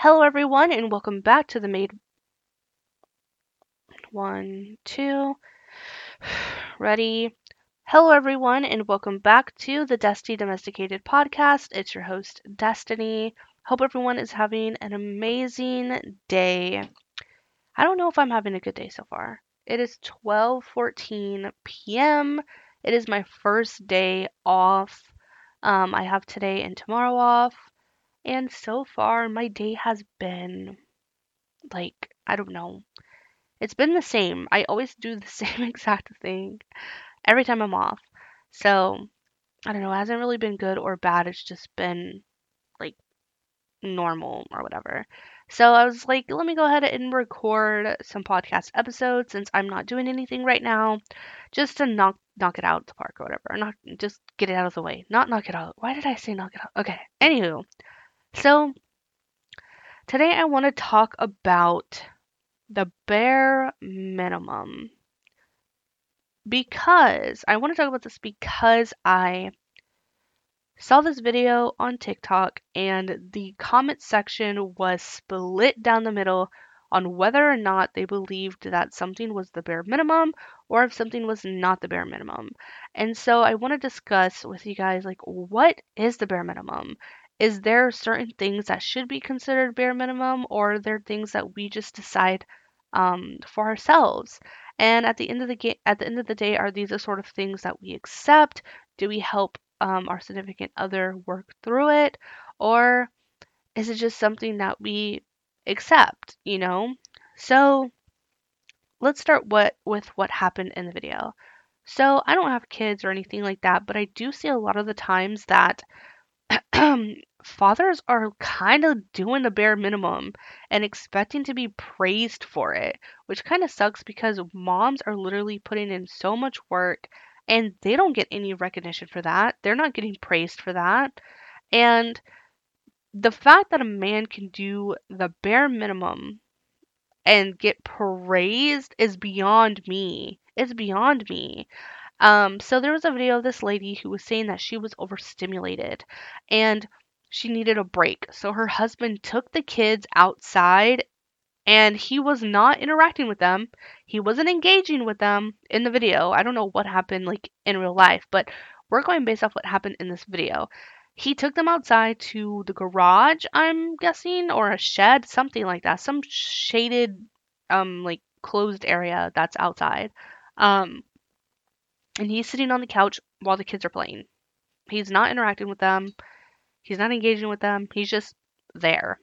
Hello, everyone, and welcome back to the Made. One, two. Ready. Hello, everyone, and welcome back to the Dusty Domesticated podcast. It's your host, Destiny. Hope everyone is having an amazing day. I don't know if I'm having a good day so far. It is 12:14 p.m. It is my first day off. Um, I have today and tomorrow off. And so far, my day has been like, I don't know. It's been the same. I always do the same exact thing every time I'm off. So, I don't know. It hasn't really been good or bad. It's just been like normal or whatever. So I was like, let me go ahead and record some podcast episodes since I'm not doing anything right now, just to knock knock it out the park or whatever. Not just get it out of the way. Not knock it out. Why did I say knock it out? Okay. Anywho, so today I want to talk about the bare minimum. Because I want to talk about this because I saw this video on TikTok and the comment section was split down the middle on whether or not they believed that something was the bare minimum or if something was not the bare minimum. And so I want to discuss with you guys like what is the bare minimum? Is there certain things that should be considered bare minimum or are there things that we just decide um, for ourselves? And at the end of the ga- at the end of the day, are these the sort of things that we accept? Do we help um, our significant other work through it, or is it just something that we accept? You know. So let's start what with what happened in the video. So I don't have kids or anything like that, but I do see a lot of the times that fathers are kind of doing the bare minimum and expecting to be praised for it, which kind of sucks because moms are literally putting in so much work and they don't get any recognition for that. They're not getting praised for that. And the fact that a man can do the bare minimum and get praised is beyond me. It's beyond me. Um, so there was a video of this lady who was saying that she was overstimulated and she needed a break. So her husband took the kids outside and he was not interacting with them. He wasn't engaging with them in the video. I don't know what happened like in real life, but we're going based off what happened in this video. He took them outside to the garage, I'm guessing, or a shed, something like that, some shaded um like closed area that's outside. Um and he's sitting on the couch while the kids are playing. He's not interacting with them. He's not engaging with them. He's just there.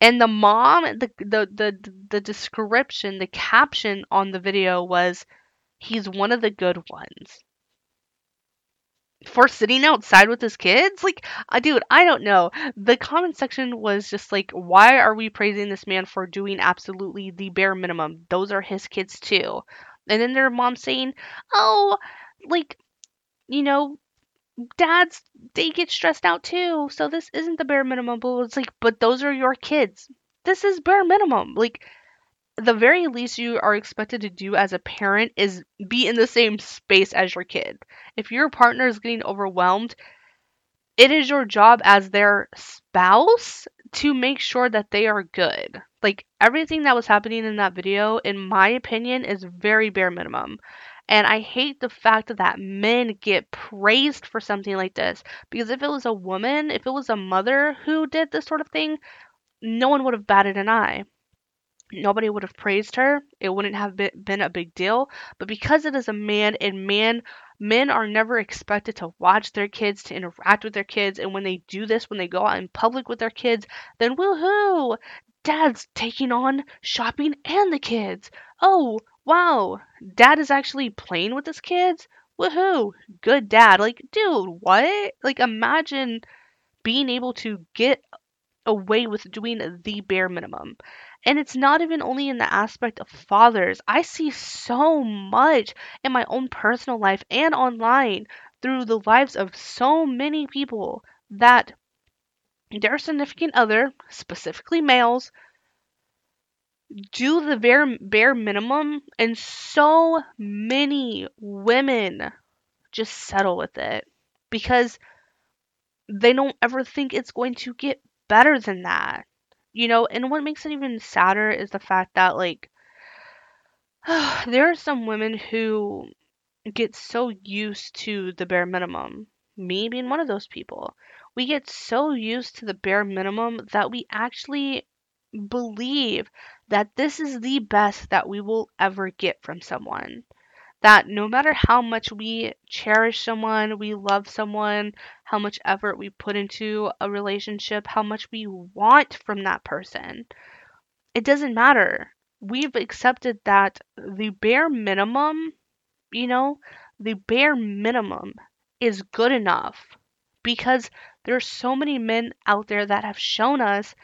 And the mom, the the the the description, the caption on the video was, "He's one of the good ones." For sitting outside with his kids, like, uh, dude, I don't know. The comment section was just like, "Why are we praising this man for doing absolutely the bare minimum? Those are his kids too." And then their mom saying, "Oh, like, you know, dads they get stressed out too. So this isn't the bare minimum but it's like but those are your kids. This is bare minimum. Like the very least you are expected to do as a parent is be in the same space as your kid. If your partner is getting overwhelmed it is your job as their spouse to make sure that they are good. Like everything that was happening in that video in my opinion is very bare minimum and I hate the fact that men get praised for something like this. Because if it was a woman, if it was a mother who did this sort of thing, no one would have batted an eye. Nobody would have praised her. It wouldn't have been a big deal. But because it is a man and man men are never expected to watch their kids, to interact with their kids, and when they do this, when they go out in public with their kids, then woohoo! Dad's taking on shopping and the kids. Oh, wow, dad is actually playing with his kids. Woohoo, good dad. Like, dude, what? Like, imagine being able to get away with doing the bare minimum. And it's not even only in the aspect of fathers. I see so much in my own personal life and online through the lives of so many people that their significant other, specifically males, do the bare bare minimum and so many women just settle with it because they don't ever think it's going to get better than that. You know, and what makes it even sadder is the fact that like there are some women who get so used to the bare minimum. Me being one of those people. We get so used to the bare minimum that we actually believe that this is the best that we will ever get from someone. That no matter how much we cherish someone, we love someone, how much effort we put into a relationship, how much we want from that person, it doesn't matter. We've accepted that the bare minimum, you know, the bare minimum is good enough because there's so many men out there that have shown us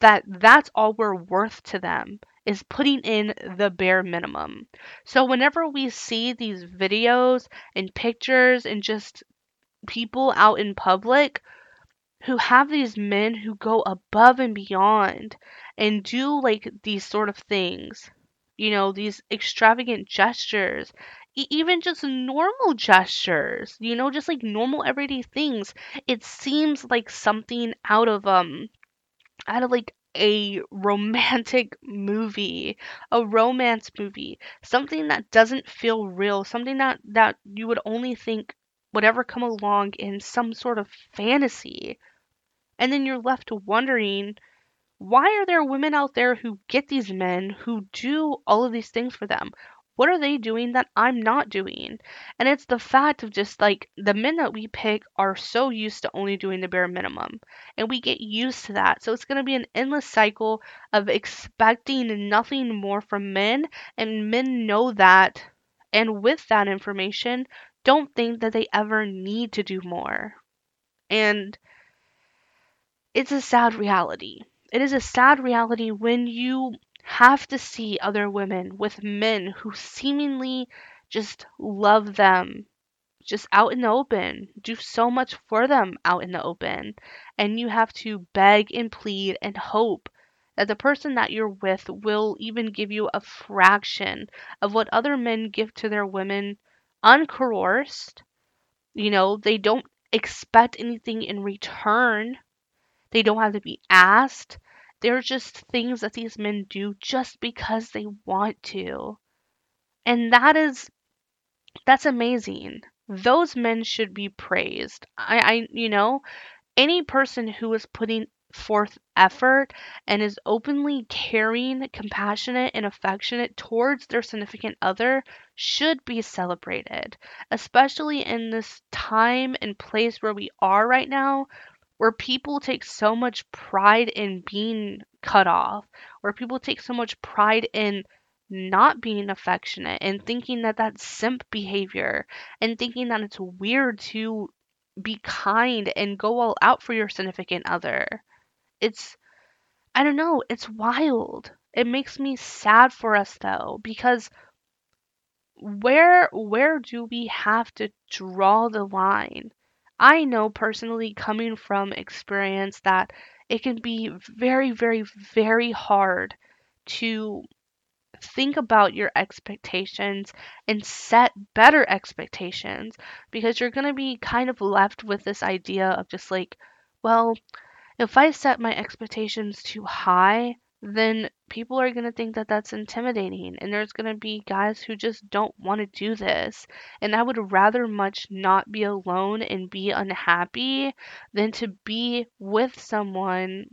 that that's all we're worth to them is putting in the bare minimum. So whenever we see these videos and pictures and just people out in public who have these men who go above and beyond and do like these sort of things, you know, these extravagant gestures, e- even just normal gestures, you know, just like normal everyday things, it seems like something out of um out of like a romantic movie, a romance movie, something that doesn't feel real, something that that you would only think would ever come along in some sort of fantasy. And then you're left wondering why are there women out there who get these men who do all of these things for them? What are they doing that I'm not doing? And it's the fact of just like the men that we pick are so used to only doing the bare minimum. And we get used to that. So it's going to be an endless cycle of expecting nothing more from men. And men know that. And with that information, don't think that they ever need to do more. And it's a sad reality. It is a sad reality when you have to see other women with men who seemingly just love them just out in the open, do so much for them out in the open, and you have to beg and plead and hope that the person that you're with will even give you a fraction of what other men give to their women uncoerced. You know, they don't expect anything in return they don't have to be asked. They're just things that these men do just because they want to. And that is that's amazing. Those men should be praised. I, I you know, any person who is putting forth effort and is openly caring, compassionate, and affectionate towards their significant other should be celebrated, especially in this time and place where we are right now, where people take so much pride in being cut off, where people take so much pride in not being affectionate and thinking that that's simp behavior and thinking that it's weird to be kind and go all out for your significant other. It's, I don't know, it's wild. It makes me sad for us though, because where where do we have to draw the line? I know personally, coming from experience, that it can be very, very, very hard to think about your expectations and set better expectations because you're going to be kind of left with this idea of just like, well, if I set my expectations too high, then people are going to think that that's intimidating and there's going to be guys who just don't want to do this. And i would rather much not be alone and be unhappy than to be with someone.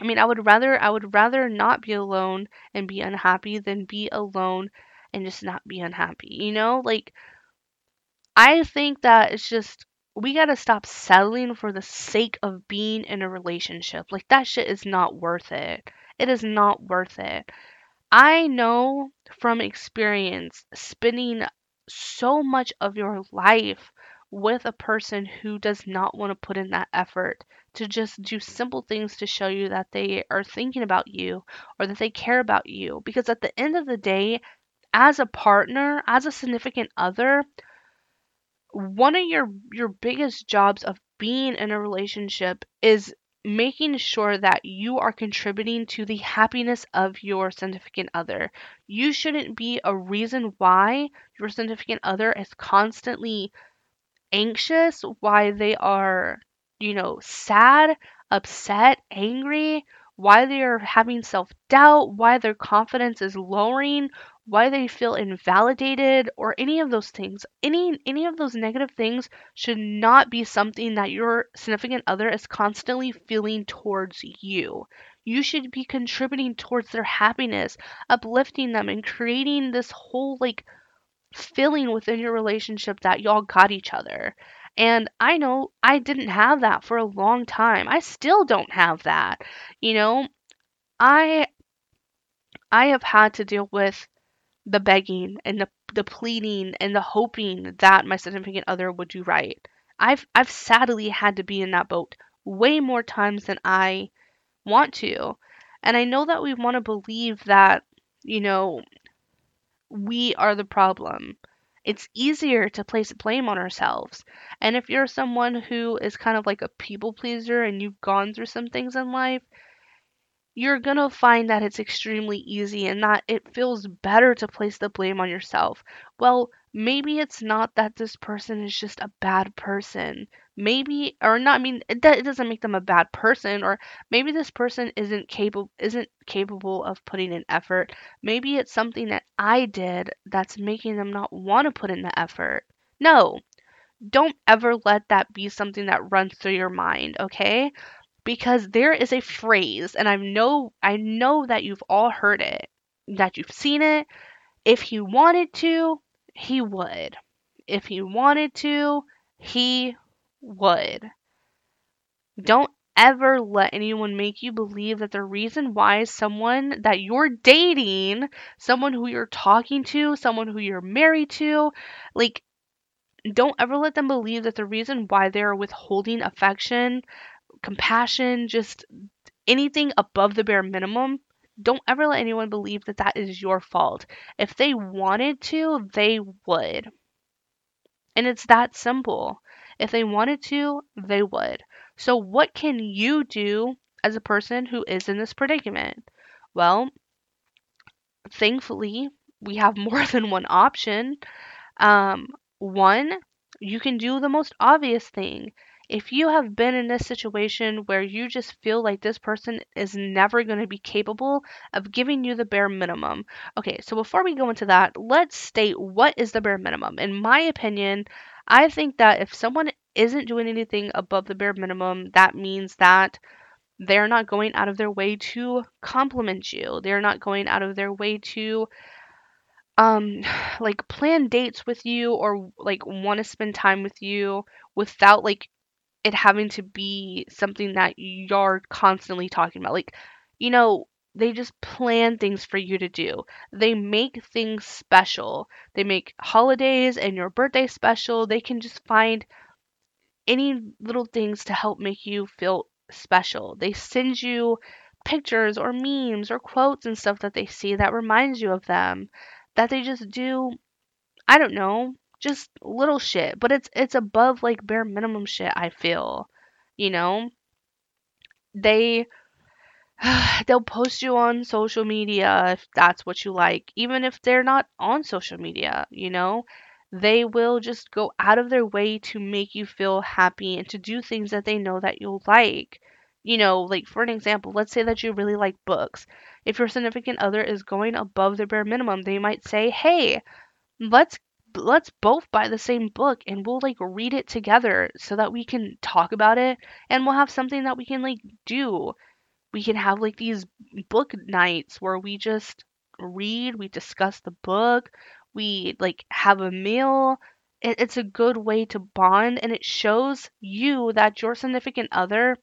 I mean i would rather i would rather not be alone and be unhappy than be alone and just not be unhappy you know? Like i think that it's just we gotta stop settling for the sake of being in a relationship. Like, that shit is not worth it. It is not worth it. I know from experience spending so much of your life with a person who does not want to put in that effort to just do simple things to show you that they are thinking about you or that they care about you. Because at the end of the day, as a partner, as a significant other, one of your your biggest jobs of being in a relationship is making sure that you are contributing to the happiness of your significant other. You shouldn't be a reason why your significant other is constantly anxious, why they are, you know, sad, upset, angry, why they are having self doubt, why their confidence is lowering, why they feel invalidated or any of those things. Any any of those negative things should not be something that your significant other is constantly feeling towards you. You should be contributing towards their happiness, uplifting them and creating this whole like feeling within your relationship that y'all got each other. And I know I didn't have that for a long time. I still don't have that. You know, I I have had to deal with the begging and the, the pleading and the hoping that my significant other would do right. I've I've sadly had to be in that boat way more times than I want to. And I know that we want to believe that, you know, we are the problem. It's easier to place blame on ourselves. And if you're someone who is kind of like a people pleaser and you've gone through some things in life, you're going to find that it's extremely easy and that it feels better to place the blame on yourself. Well, maybe it's not that this person is just a bad person. Maybe or not I mean it, it doesn't make them a bad person or maybe this person isn't capable isn't capable of putting in effort. Maybe it's something that I did that's making them not want to put in the effort. No. Don't ever let that be something that runs through your mind, okay? Because there is a phrase and I know I know that you've all heard it, that you've seen it. If he wanted to, he would. If he wanted to, he would. Don't ever let anyone make you believe that the reason why someone that you're dating, someone who you're talking to, someone who you're married to, like don't ever let them believe that the reason why they're withholding affection, compassion, just anything above the bare minimum, don't ever let anyone believe that that is your fault. If they wanted to, they would. And it's that simple. If they wanted to, they would. So, what can you do as a person who is in this predicament? Well, thankfully, we have more than one option. Um, one, you can do the most obvious thing if you have been in this situation where you just feel like this person is never going to be capable of giving you the bare minimum. Okay, so before we go into that, let's state what is the bare minimum. In my opinion, I think that if someone isn't doing anything above the bare minimum, that means that they're not going out of their way to compliment you. They're not going out of their way to um like plan dates with you or like want to spend time with you without like it having to be something that you're constantly talking about. Like, you know, they just plan things for you to do. They make things special. They make holidays and your birthday special. They can just find any little things to help make you feel special. They send you pictures or memes or quotes and stuff that they see that reminds you of them. That they just do I don't know, just little shit, but it's it's above like bare minimum shit, I feel. You know? They they'll post you on social media if that's what you like, even if they're not on social media, you know? They will just go out of their way to make you feel happy and to do things that they know that you'll like. You know, like for an example, let's say that you really like books. If your significant other is going above the bare minimum, they might say, "Hey, let's let's both buy the same book and we'll like read it together so that we can talk about it and we'll have something that we can like do. We can have like these book nights where we just read, we discuss the book, we like have a meal. It, it's a good way to bond and it shows you that your significant other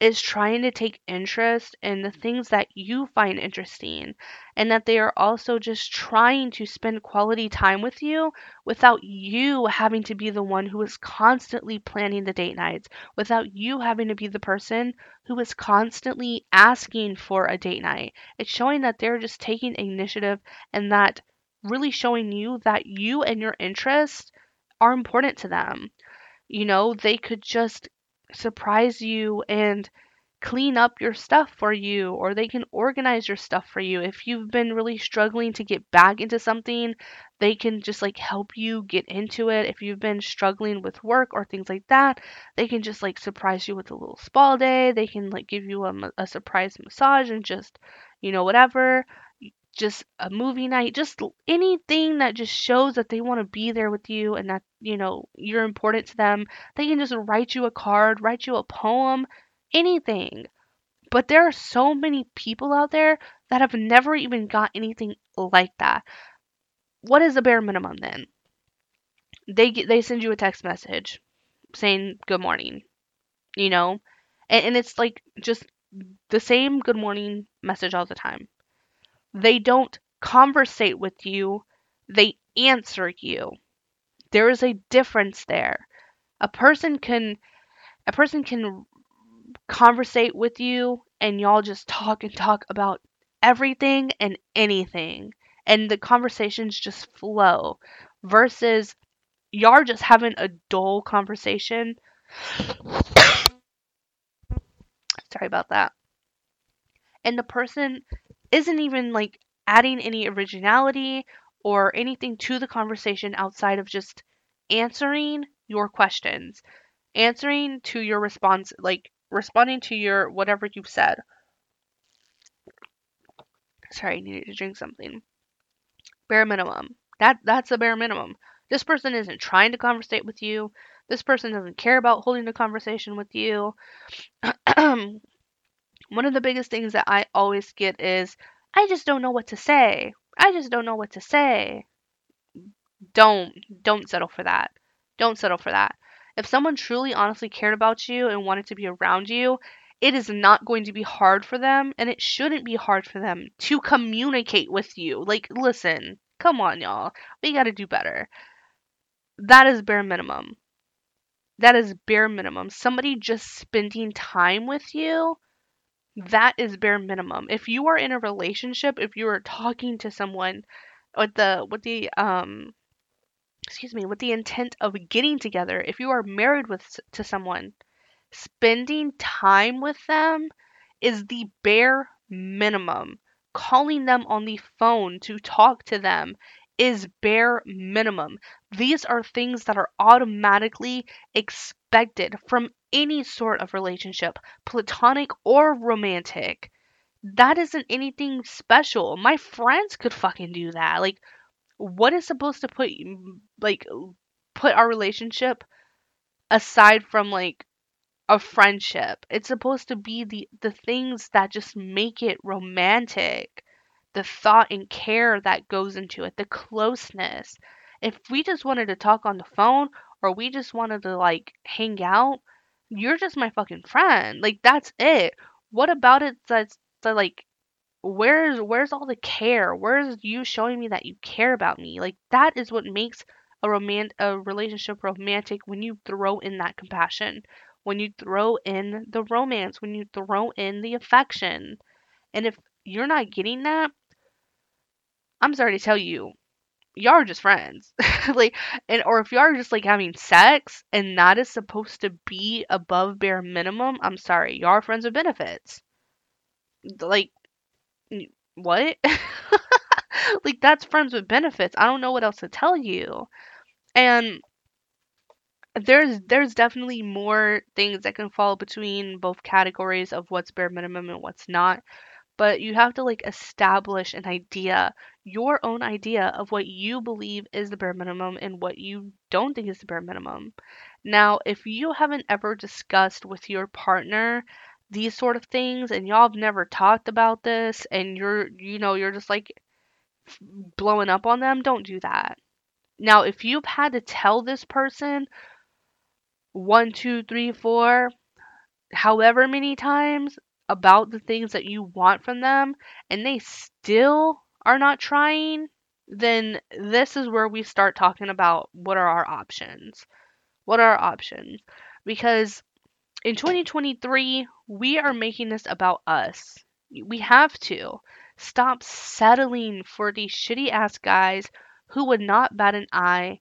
is trying to take interest in the things that you find interesting and that they are also just trying to spend quality time with you without you having to be the one who is constantly planning the date nights, without you having to be the person who is constantly asking for a date night. It's showing that they're just taking initiative and that really showing you that you and your interests are important to them. You know, they could just surprise you and clean up your stuff for you or they can organize your stuff for you. If you've been really struggling to get back into something, they can just like help you get into it. If you've been struggling with work or things like that, they can just like surprise you with a little spa day. They can like give you a, a surprise massage and just, you know, whatever just a movie night, just anything that just shows that they want to be there with you and that, you know, you're important to them. They can just write you a card, write you a poem, anything. But there are so many people out there that have never even got anything like that. What is the bare minimum then? They they send you a text message saying good morning, you know, and, and it's like just the same good morning message all the time. They don't conversate with you, they answer you. There is a difference there. A person can a person can conversate with you and y'all just talk and talk about everything and anything and the conversations just flow versus y'all just having a dull conversation sorry about that and the person isn't even like adding any originality or anything to the conversation outside of just answering your questions, answering to your response, like responding to your whatever you've said. Sorry, I needed to drink something. Bare minimum. That that's a bare minimum. This person isn't trying to conversate with you. This person doesn't care about holding a conversation with you. One of the biggest things that I always get is, I just don't know what to say. I just don't know what to say. Don't don't settle for that. Don't settle for that. If someone truly honestly cared about you and wanted to be around you, it is not going to be hard for them and it shouldn't be hard for them to communicate with you. Like, listen, come on, y'all. We got to do better. That is bare minimum. That is bare minimum. Somebody just spending time with you that is bare minimum. If you are in a relationship, if you are talking to someone with the with the um excuse me, with the intent of getting together, if you are married with to someone, spending time with them is the bare minimum. Calling them on the phone to talk to them is bare minimum. These are things that are automatically expected from any sort of relationship, platonic or romantic. That isn't anything special. My friends could fucking do that. Like, what is supposed to put, like, put our relationship aside from, like, a friendship? It's supposed to be the, the things that just make it romantic the thought and care that goes into it, the closeness. If we just wanted to talk on the phone or we just wanted to like hang out, you're just my fucking friend. Like that's it. What about it that's that like where's where's all the care? Where's you showing me that you care about me? Like that is what makes a romant a relationship romantic when you throw in that compassion, when you throw in the romance, when you throw in the affection. And if you're not getting that, I'm sorry to tell you, y'all are just friends. like and or if y'all are just like having sex and that is supposed to be above bare minimum, I'm sorry, y'all are friends with benefits. Like what? like that's friends with benefits. I don't know what else to tell you. And there's there's definitely more things that can fall between both categories of what's bare minimum and what's not but you have to like establish an idea, your own idea of what you believe is the bare minimum and what you don't think is the bare minimum. Now, if you haven't ever discussed with your partner these sort of things and y'all have never talked about this and you're you know you're just like blowing up on them don't do that now if you've had to tell this person one two three four however many times about the things that you want from them and they still are not trying, then this is where we start talking about what are our options. What are our options? Because in 2023, we are making this about us. We have to stop settling for these shitty ass guys who would not bat an eye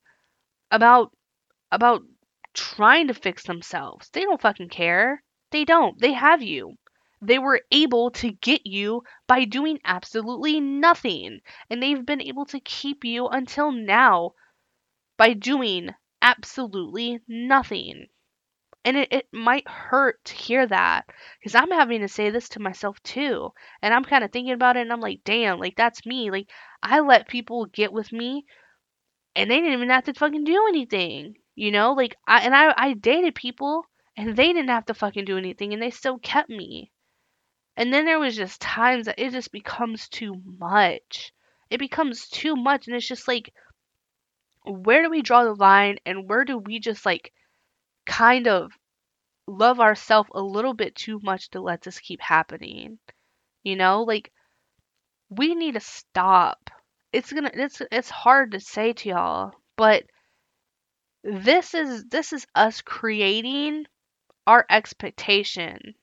about about trying to fix themselves. They don't fucking care. They don't. They have you they were able to get you by doing absolutely nothing. And they've been able to keep you until now by doing absolutely nothing. And it, it might hurt to hear that because I'm having to say this to myself too. And I'm kind of thinking about it and I'm like, damn, like that's me. Like I let people get with me and they didn't even have to fucking do anything. You know, like I and I I dated people and they didn't have to fucking do anything and they still kept me. And then there was just times that it just becomes too much. It becomes too much and it's just like where do we draw the line and where do we just like kind of love ourselves a little bit too much to let this keep happening? You know, like we need to stop. It's gonna it's it's hard to say to y'all, but this is this is us creating our expectation.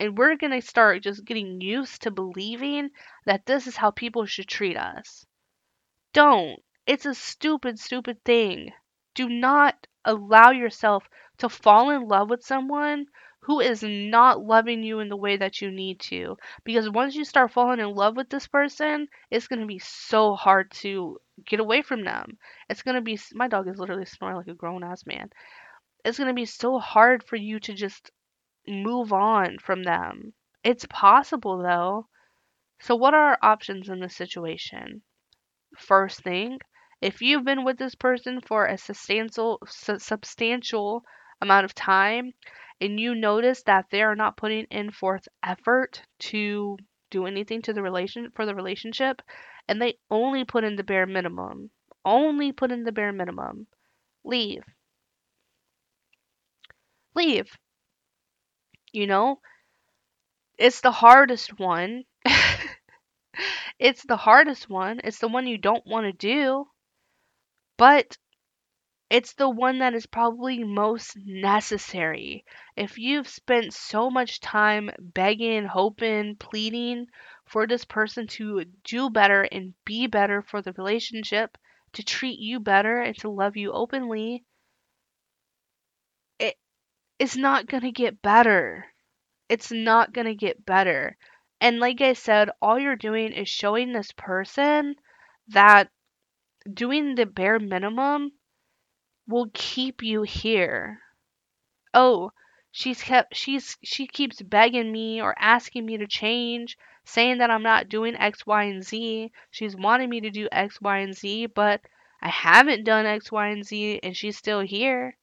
And we're going to start just getting used to believing that this is how people should treat us. Don't. It's a stupid, stupid thing. Do not allow yourself to fall in love with someone who is not loving you in the way that you need to. Because once you start falling in love with this person, it's going to be so hard to get away from them. It's going to be, my dog is literally snoring like a grown ass man. It's going to be so hard for you to just move on from them. It's possible though. So, what are our options in this situation? First thing, if you've been with this person for a substantial substantial amount of time and you notice that they are not putting in forth effort to do anything to the relation for the relationship and they only put in the bare minimum, only put in the bare minimum, leave. Leave. You know, it's the hardest one. it's the hardest one. It's the one you don't want to do. But it's the one that is probably most necessary. If you've spent so much time begging, hoping, pleading for this person to do better and be better for the relationship, to treat you better and to love you openly, is not going to get better. It's not going to get better. And like I said, all you're doing is showing this person that doing the bare minimum will keep you here. Oh, she's kept she's she keeps begging me or asking me to change, saying that I'm not doing X, Y, and Z. She's wanting me to do X, Y, and Z, but I haven't done X, Y, and Z and she's still here.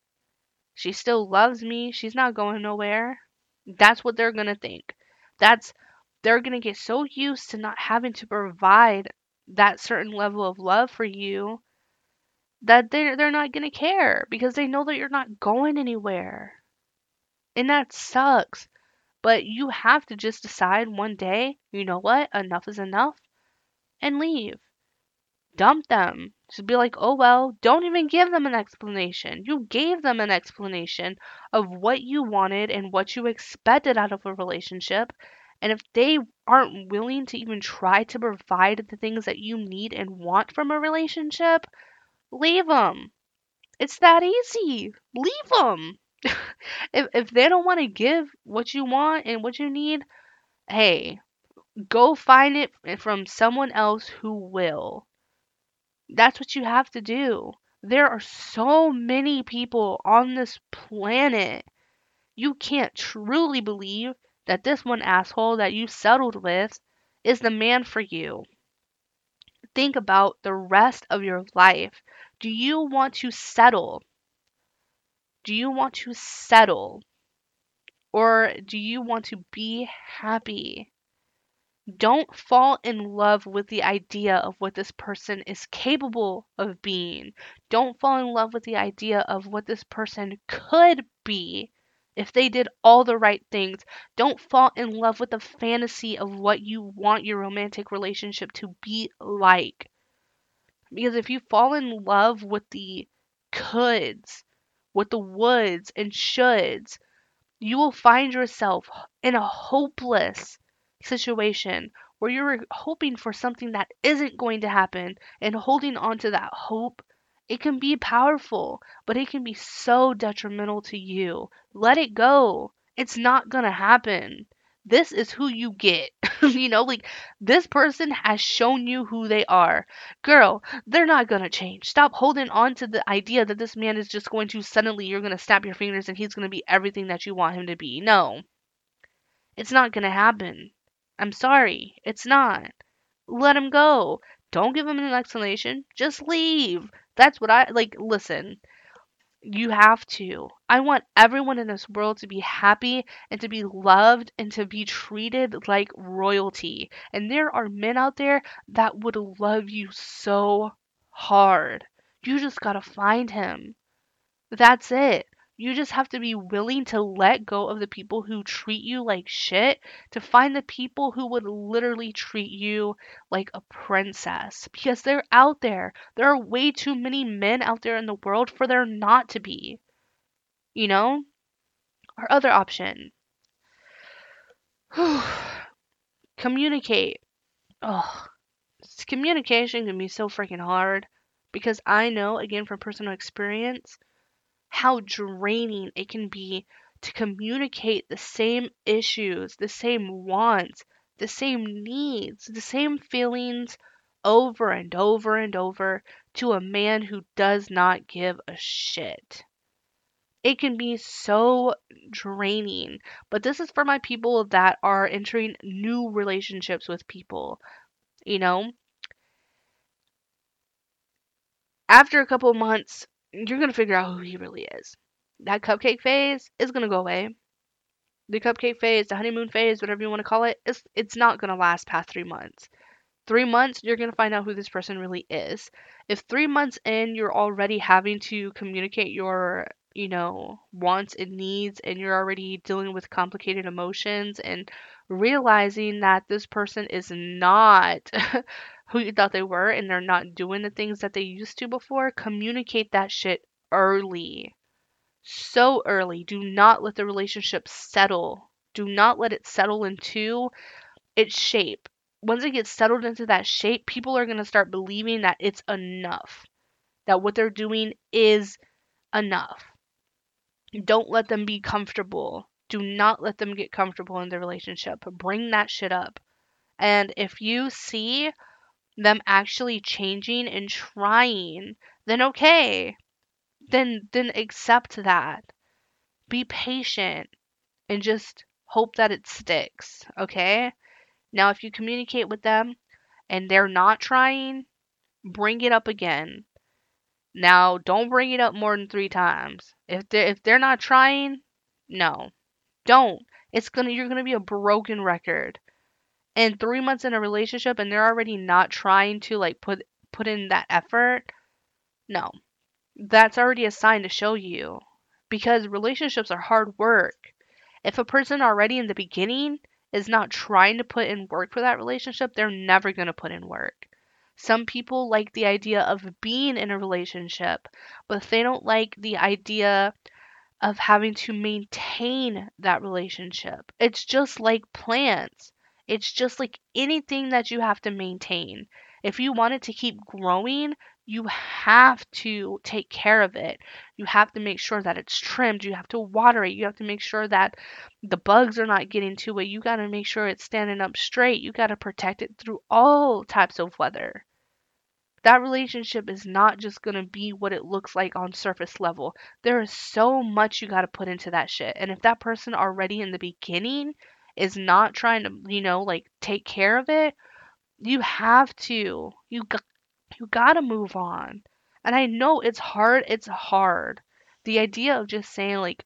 She still loves me. She's not going nowhere. That's what they're going to think. That's they're going to get so used to not having to provide that certain level of love for you that they they're not going to care because they know that you're not going anywhere. And that sucks. But you have to just decide one day, you know what? Enough is enough and leave. Dump them. Just be like, oh well, don't even give them an explanation. You gave them an explanation of what you wanted and what you expected out of a relationship. And if they aren't willing to even try to provide the things that you need and want from a relationship, leave them. It's that easy. Leave them. if, if they don't want to give what you want and what you need, hey, go find it from someone else who will. That's what you have to do. There are so many people on this planet. You can't truly believe that this one asshole that you settled with is the man for you. Think about the rest of your life. Do you want to settle? Do you want to settle? Or do you want to be happy? Don't fall in love with the idea of what this person is capable of being. Don't fall in love with the idea of what this person could be if they did all the right things. Don't fall in love with the fantasy of what you want your romantic relationship to be like. Because if you fall in love with the coulds, with the woulds and shoulds, you will find yourself in a hopeless situation where you're hoping for something that isn't going to happen and holding on to that hope, it can be powerful, but it can be so detrimental to you. Let it go. It's not going to happen. this is who you get. you know, like this person has shown you who they are. Girl, they're not going to change. Stop holding on to the idea that this man is just going to suddenly, you're going to snap your fingers and he's going to be everything that you want him to be. No, it's not going to happen. I'm sorry. It's not. Let him go. Don't give him an explanation. Just leave. That's what I like. Listen, you have to. I want everyone in this world to be happy and to be loved and to be treated like royalty. And there are men out there that would love you so hard. You just gotta find him. That's it. You just have to be willing to let go of the people who treat you like shit to find the people who would literally treat you like a princess because they're out there. There are way too many men out there in the world for there not to be. You know? Our other option. Communicate. Oh, communication can be so freaking hard because I know, again, from personal experience, how draining it can be to communicate the same issues, the same wants, the same needs, the same feelings over and over and over to a man who does not give a shit. It can be so draining. But this is for my people that are entering new relationships with people. You know, after a couple months, you're gonna figure out who he really is. That cupcake phase is gonna go away. The cupcake phase, the honeymoon phase, whatever you want to call it, it's it's not gonna last past three months. Three months, you're gonna find out who this person really is. If three months in, you're already having to communicate your you know, wants and needs, and you're already dealing with complicated emotions and realizing that this person is not who you thought they were and they're not doing the things that they used to before, communicate that shit early. So early. Do not let the relationship settle. Do not let it settle into its shape. Once it gets settled into that shape, people are going to start believing that it's enough. That what they're doing is enough. Don't let them be comfortable. Do not let them get comfortable in the relationship. Bring that shit up. And if you see them actually changing and trying, then okay. Then then accept that. Be patient and just hope that it sticks, okay? Now if you communicate with them and they're not trying, bring it up again. Now, don't bring it up more than 3 times. If they if they're not trying, no. Don't. It's to you're to be a broken record and three months in a relationship and they're already not trying to like put put in that effort no. That's already a sign to show you because relationships are hard work. If a person already in the beginning is not trying to put in work for that relationship they're never going to put in work. Some people like the idea of being in a relationship but they don't like the idea of having to maintain that relationship. It's just like plants it's just like anything that you have to maintain. If you want it to keep growing, you have to take care of it. You have to make sure that it's trimmed. You have to water it. You have to make sure that the bugs are not getting to it. You got to make sure it's standing up straight. You got to protect it through all types of weather. That relationship is not just going to be what it looks like on surface level. There is so much you got to put into that shit. And if that person already in the beginning is not trying to, you know, like take care of it, you have to. You got, you got to move on. And I know it's hard. It's hard. The idea of just saying like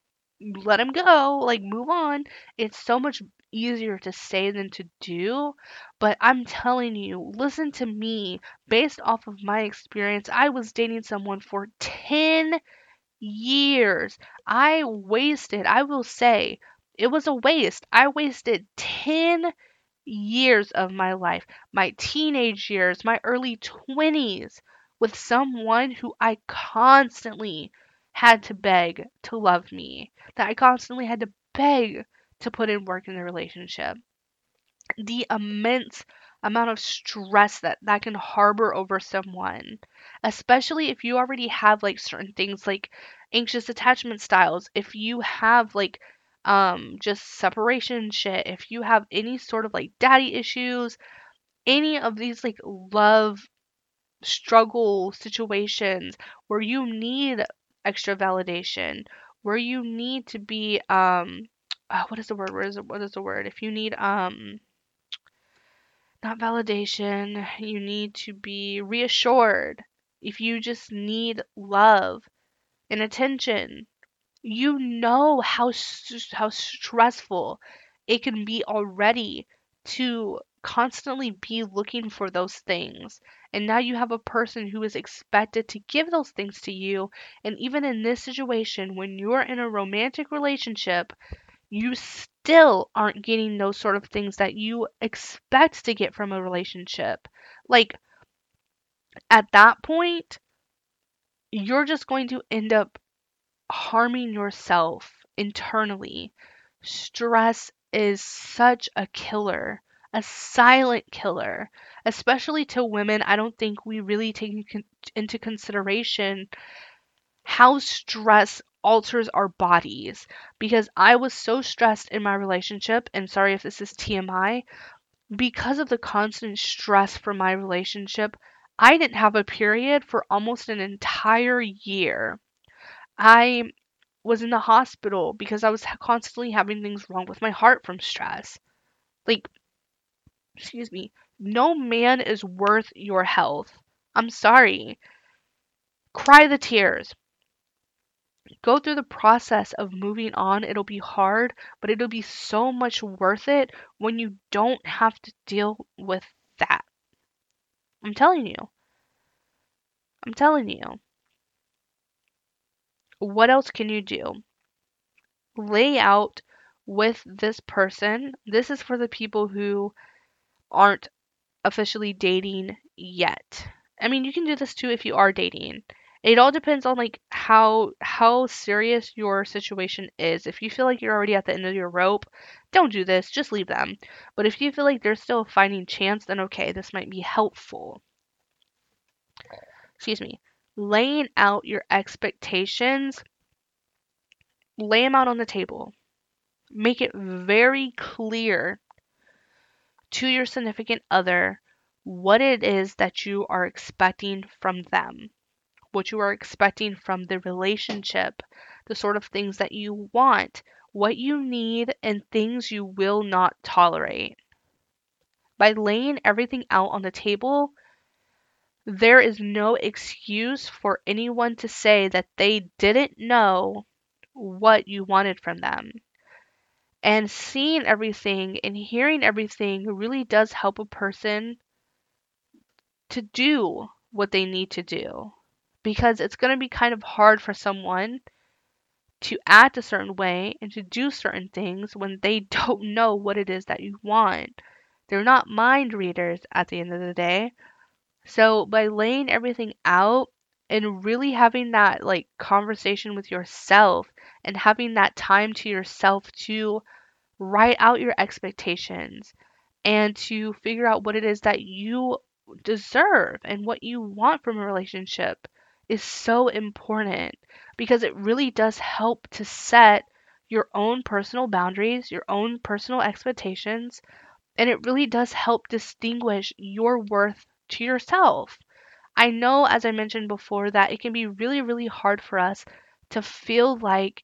let him go, like move on, it's so much easier to say than to do. But I'm telling you, listen to me. Based off of my experience, I was dating someone for 10 years. I wasted, I will say, it was a waste. I wasted 10 years of my life, my teenage years, my early 20s, with someone who I constantly had to beg to love me, that I constantly had to beg to put in work in the relationship. The immense amount of stress that that can harbor over someone, especially if you already have like certain things like anxious attachment styles, if you have like um, just separation shit, if you have any sort of like daddy issues, any of these like love struggle situations where you need extra validation, where you need to be um uh, what is the word? What is what is the word? If you need um not validation, you need to be reassured. If you just need love and attention, you know how how stressful it can be already to constantly be looking for those things. And now you have a person who is expected to give those things to you. And even in this situation, when you're in a romantic relationship, you still aren't getting those sort of things that you expect to get from a relationship. Like, at that point, you're just going to end up harming yourself internally. Stress is such a killer, a silent killer, especially to women. I don't think we really take into consideration how stress alters our bodies because I was so stressed in my relationship and sorry if this is TMI because of the constant stress from my relationship I didn't have a period for almost an entire year. I was in the hospital because I was constantly having things wrong with my heart from stress. Like, excuse me, no man is worth your health. I'm sorry. Cry the tears. Go through the process of moving on. It'll be hard, but it'll be so much worth it when you don't have to deal with that. I'm telling you. I'm telling you. What else can you do? Lay out with this person. This is for the people who aren't officially dating yet. I mean, you can do this too if you are dating. It all depends on like how how serious your situation is. If you feel like you're already at the end of your rope, don't do this, just leave them. But if you feel like there's still a fighting chance, then okay, this might be helpful. Excuse me. Laying out your expectations, lay them out on the table. Make it very clear to your significant other what it is that you are expecting from them, what you are expecting from the relationship, the sort of things that you want, what you need, and things you will not tolerate. By laying everything out on the table, there is no excuse for anyone to say that they didn't know what you wanted from them. And seeing everything and hearing everything really does help a person to do what they need to do. Because it's going to be kind of hard for someone to act a certain way and to do certain things when they don't know what it is that you want. They're not mind readers at the end of the day. So by laying everything out and really having that like conversation with yourself and having that time to yourself to write out your expectations and to figure out what it is that you deserve and what you want from a relationship is so important because it really does help to set your own personal boundaries, your own personal expectations, and it really does help distinguish your worth to yourself. I know, as I mentioned before, that it can be really, really hard for us to feel like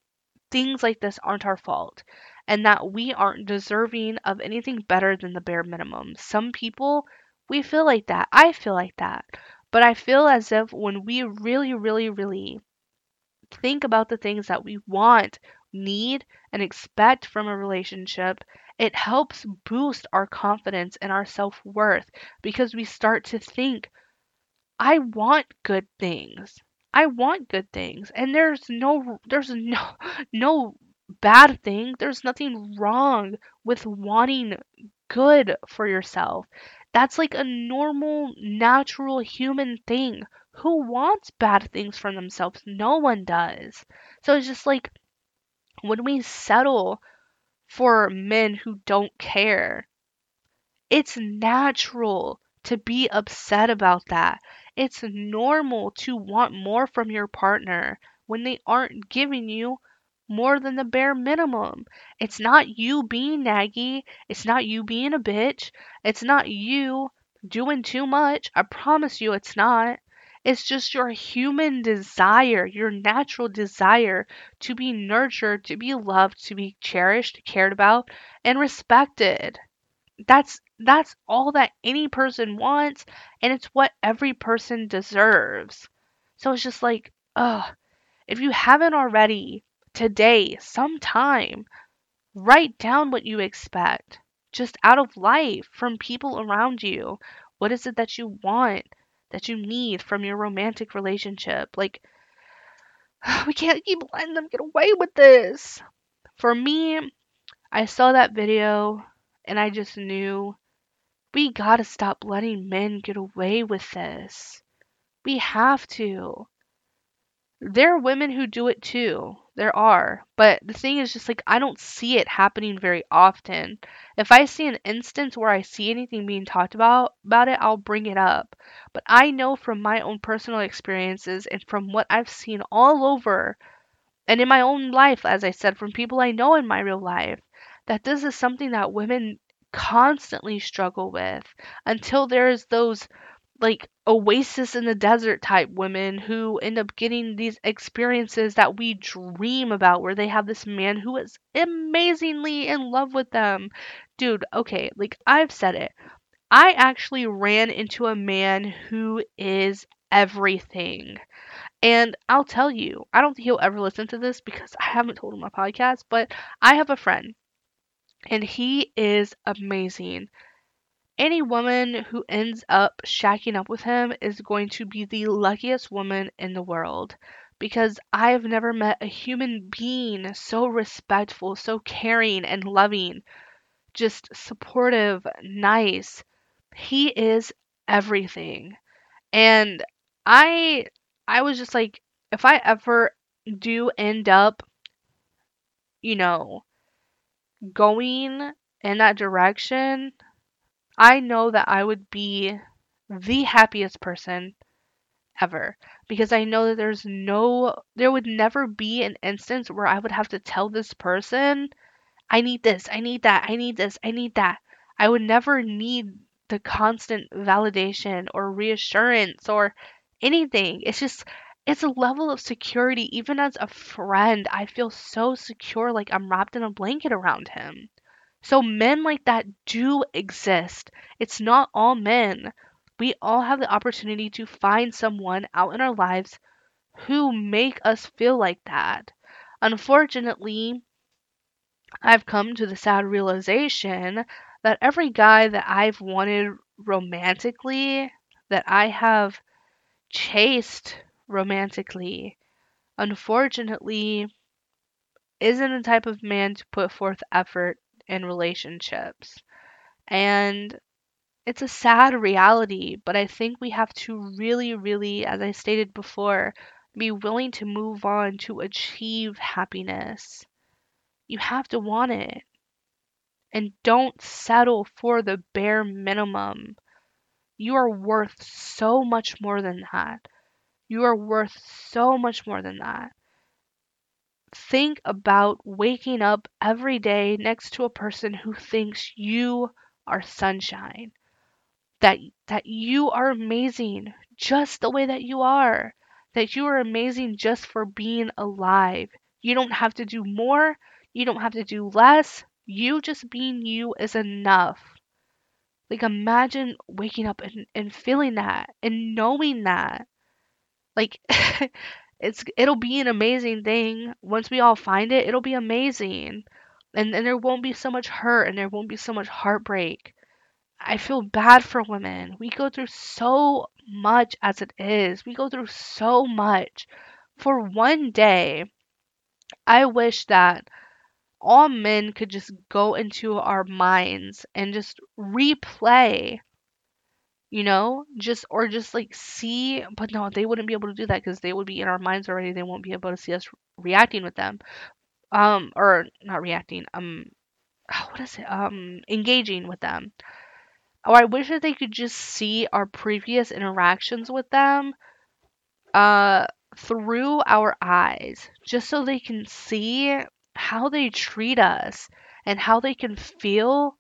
things like this aren't our fault and that we aren't deserving of anything better than the bare minimum. Some people, we feel like that. I feel like that. But I feel as if when we really, really, really think about the things that we want, need, and expect from a relationship, it helps boost our confidence and our self worth because we start to think, I want good things. I want good things. And there's no there's no no bad thing. There's nothing wrong with wanting good for yourself. That's like a normal, natural human thing. Who wants bad things for themselves? No one does. So it's just like when we settle for men who don't care, it's natural to be upset about that. It's normal to want more from your partner when they aren't giving you more than the bare minimum. It's not you being naggy. It's not you being a bitch. It's not you doing too much. I promise you it's not. It's just your human desire, your natural desire to be nurtured, to be loved, to be cherished, cared about, and respected. That's that's all that any person wants, and it's what every person deserves. So it's just like, ugh, if you haven't already, today, sometime, write down what you expect just out of life from people around you. What is it that you want, that you need from your romantic relationship? Like, we can't keep letting them get away with this. For me, I saw that video and I just knew we gotta stop letting men get away with this. We have to. There are women who do it too. There are. But the thing is just like I don't see it happening very often. If I see an instance where I see anything being talked about about it, I'll bring it up. But I know from my own personal experiences and from what I've seen all over and in my own life, as I said, from people I know in my real life, that this is something that women constantly struggle with until there's those like oasis in the desert type women who end up getting these experiences that we dream about where they have this man who is amazingly in love with them. Dude, okay, like I've said it. I actually ran into a man who is everything. And I'll tell you, I don't think he'll ever listen to this because I haven't told him my podcast, but I have a friend and he is amazing. Any woman who ends up shacking up with him is going to be the luckiest woman in the world because I've never met a human being so respectful, so caring and loving, just supportive, nice. He is everything. And I I was just like if I ever do end up, you know, going in that direction, I know that I would be the happiest person ever because I know that there's no, there would never be an instance where I would have to tell this person, I need this, I need that, I need this, I need that. I would never need the constant validation or reassurance or anything. It's just, it's a level of security. Even as a friend, I feel so secure, like I'm wrapped in a blanket around him. So men like that do exist. It's not all men. We all have the opportunity to find someone out in our lives who make us feel like that. Unfortunately, I've come to the sad realization that every guy that I've wanted romantically, that I have chased romantically, unfortunately, isn't the type of man to put forth effort in relationships. And it's a sad reality, but I think we have to really, really, as I stated before, be willing to move on to achieve happiness. You have to want it. And don't settle for the bare minimum. You are worth so much more than that. You are worth so much more than that think about waking up every day next to a person who thinks you are sunshine. That that you are amazing just the way that you are. That you are amazing just for being alive. You don't have to do more, you don't have to do less. You just being you is enough. Like imagine waking up and, and feeling that and knowing that. Like it's it'll be an amazing thing. Once we all find it it'll be amazing. And and there won't be so much hurt and there won't be so much heartbreak. I feel bad for women. We go through so much as it is. We go through so much. For one day i wish that all men could just go into our minds and just replay you know just or just like see but no they wouldn't be able to do that because they would be in our minds already they won't be able to see us reacting with them. Um or not reacting um what is it? Um engaging with them. Or i wish that they could just see our previous interactions with them uh through our eyes just so they can see how they treat us and how they can feel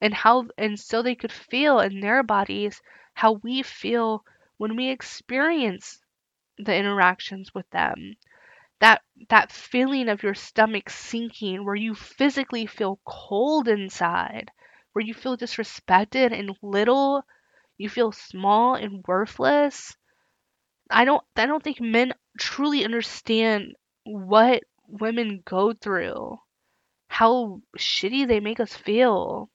and how and so they could feel in their bodies how we feel when we experience the interactions with them. That that feeling of your stomach sinking where you physically feel cold inside where you feel disrespected and little you feel small and worthless. I don't i don't think men truly understand what women go through how shitty they make us feel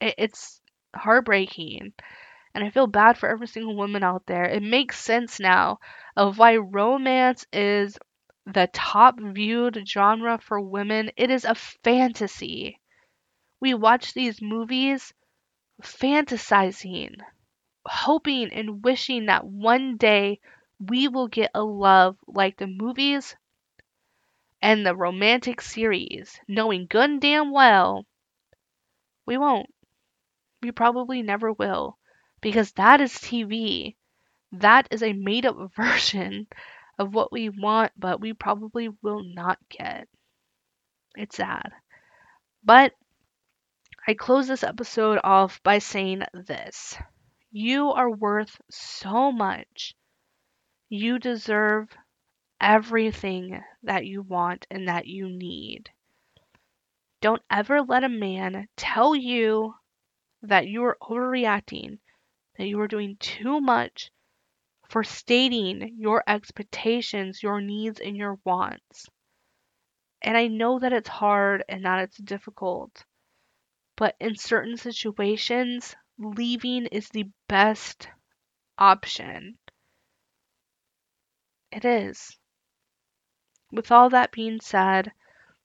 it, it's heartbreaking and I feel bad for every single woman out there. It makes sense now of why romance is the top viewed genre for women. It is a fantasy. We watch these movies fantasizing, hoping and wishing that one day we will get a love like the movies and the romantic series, knowing good and damn well we won't. We probably never will because that is TV. That is a made up version of what we want, but we probably will not get. It's sad. But I close this episode off by saying this You are worth so much. You deserve everything that you want and that you need. Don't ever let a man tell you that you are overreacting that you are doing too much for stating your expectations, your needs, and your wants. And I know that it's hard and that it's difficult, but in certain situations, leaving is the best option. It is. With all that being said,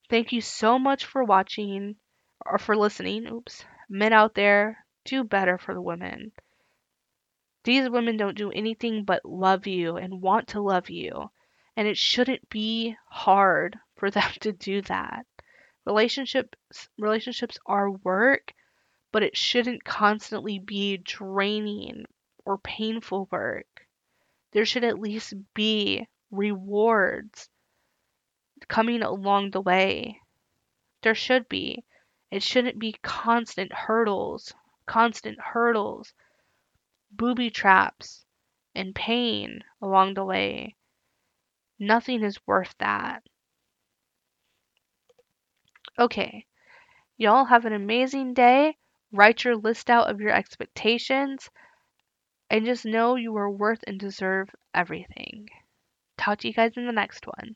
thank you so much for watching or for listening. Oops. Men out there, do better for the women. These women don't do anything but love you and want to love you. And it shouldn't be hard for them to do that. Relationships relationships are work, but it shouldn't constantly be draining or painful work. There should at least be rewards coming along the way. There should be. It shouldn't be constant hurdles, constant hurdles booby traps and pain along the way. Nothing is worth that. Okay, y'all have an amazing day. Write your list out of your expectations and just know you are worth and deserve everything. Talk to you guys in the next one.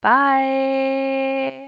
Bye.